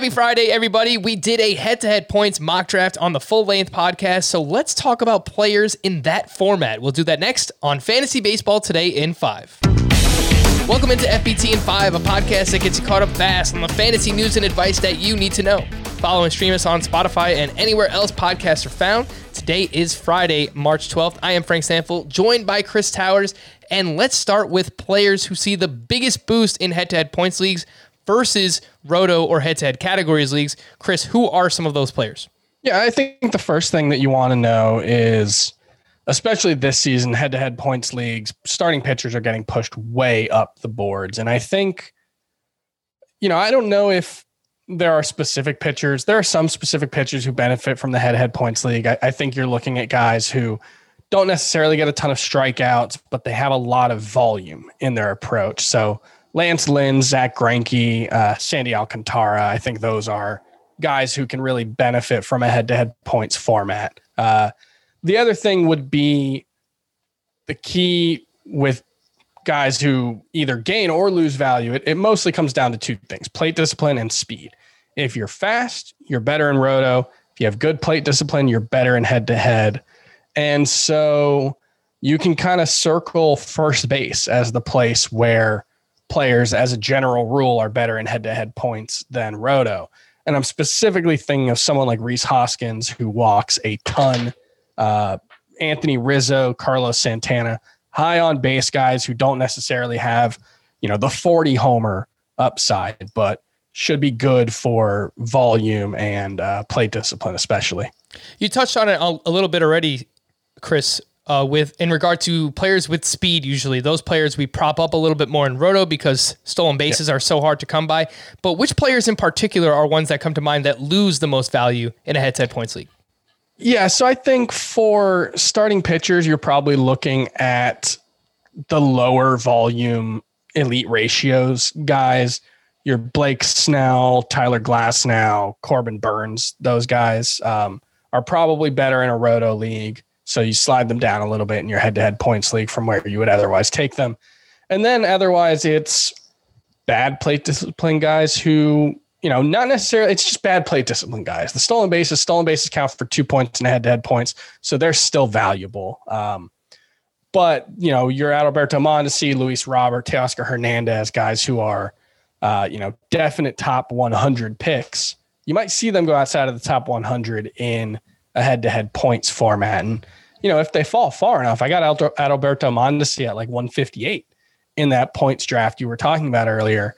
Happy Friday, everybody. We did a head to head points mock draft on the full length podcast. So let's talk about players in that format. We'll do that next on Fantasy Baseball Today in 5. Welcome into FBT in 5, a podcast that gets you caught up fast on the fantasy news and advice that you need to know. Follow and stream us on Spotify and anywhere else podcasts are found. Today is Friday, March 12th. I am Frank Stampfl, joined by Chris Towers. And let's start with players who see the biggest boost in head to head points leagues versus roto or head to head categories leagues. Chris, who are some of those players? Yeah, I think the first thing that you want to know is, especially this season, head to head points leagues, starting pitchers are getting pushed way up the boards. And I think, you know, I don't know if there are specific pitchers. There are some specific pitchers who benefit from the head to head points league. I, I think you're looking at guys who don't necessarily get a ton of strikeouts, but they have a lot of volume in their approach. So, Lance Lynn, Zack Greinke, uh, Sandy Alcantara. I think those are guys who can really benefit from a head-to-head points format. Uh, the other thing would be the key with guys who either gain or lose value. It, it mostly comes down to two things: plate discipline and speed. If you're fast, you're better in roto. If you have good plate discipline, you're better in head-to-head. And so you can kind of circle first base as the place where players, as a general rule, are better in head to head points than Roto. And I'm specifically thinking of someone like Rhys Hoskins, who walks a ton, uh, Anthony Rizzo, Carlos Santana, high on base guys who don't necessarily have, you know, the 40 homer upside, but should be good for volume and uh, play discipline, especially. You touched on it a little bit already, Chris, uh, with in regard to players with speed. Usually, those players we prop up a little bit more in roto because stolen bases yeah. are so hard to come by. But which players in particular are ones that come to mind that lose the most value in a head-to-head points league? Yeah, so I think for starting pitchers, you're probably looking at the lower volume elite ratios guys. Your Blake Snell, Tyler Glasnow, Corbin Burnes, those guys um, are probably better in a roto league. So you slide them down a little bit in your head to head points league from where you would otherwise take them. And then otherwise, it's bad plate discipline guys who, you know, not necessarily, it's just bad plate discipline guys. The stolen bases, stolen bases count for two points and head to head points. So they're still valuable. Um, but, you know, you're at Adalberto Mondesi, Luis Robert, Teoscar Hernandez, guys who are, uh, you know, definite top 100 picks. You might see them go outside of the top 100 in a head to head points format. And, you know, if they fall far enough, I got Adalberto Mondesi at like 158 in that points draft you were talking about earlier.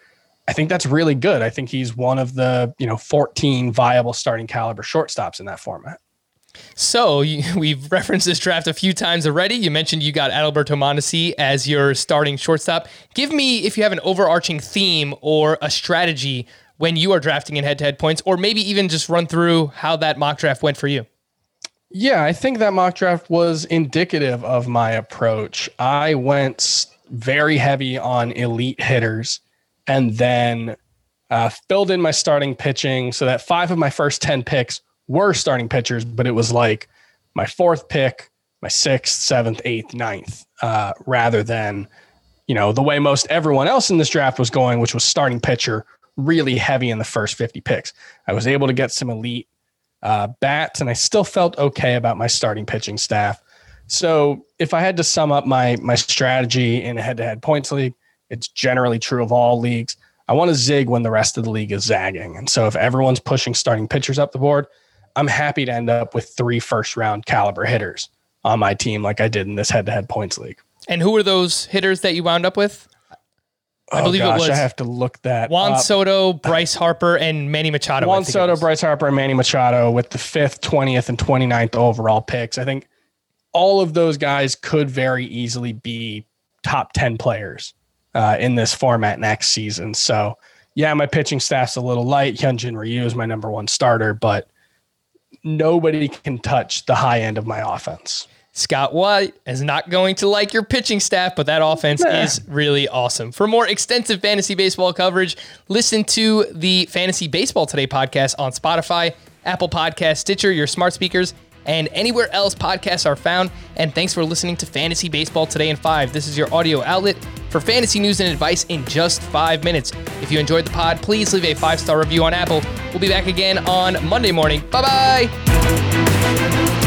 I think that's really good. I think he's one of the, you know, 14 viable starting caliber shortstops in that format. So we've referenced this draft a few times already. You mentioned you got Adalberto Mondesi as your starting shortstop. Give me if you have an overarching theme or a strategy when you are drafting in head-to-head points, or maybe even just run through how that mock draft went for you. Yeah, I think that mock draft was indicative of my approach. I went very heavy on elite hitters and then uh, filled in my starting pitching so that five of my first 10 picks were starting pitchers, but it was like my fourth pick, my sixth, seventh, eighth, ninth, uh, rather than, you know, the way most everyone else in this draft was going, which was starting pitcher really heavy in the first 50 picks. I was able to get some elite uh, bats, and I still felt okay about my starting pitching staff. So if I had to sum up my my strategy in a head-to-head points league, it's generally true of all leagues. I want to zig when the rest of the league is zagging. And so if everyone's pushing starting pitchers up the board, I'm happy to end up with three first round caliber hitters on my team like I did in this head-to-head points league. And who are those hitters that you wound up with? I oh, believe gosh, it was. I have to look that. Juan up. Soto, Bryce Harper, and Manny Machado. Juan Soto, Bryce Harper, and Manny Machado with the fifth, twentieth, and 29th overall picks. I think all of those guys could very easily be top ten players uh, in this format next season. So yeah, my pitching staff's a little light. Hyunjin Ryu is my number one starter, but nobody can touch the high end of my offense. Scott White is not going to like your pitching staff, but that offense nah. is really awesome. For more extensive fantasy baseball coverage, listen to the Fantasy Baseball Today podcast on Spotify, Apple Podcast, Stitcher, your smart speakers, and anywhere else podcasts are found. And thanks for listening to Fantasy Baseball Today in 5. This is your audio outlet for fantasy news and advice in just five minutes. If you enjoyed the pod, please leave a five star review on Apple. We'll be back again on Monday morning. Bye bye.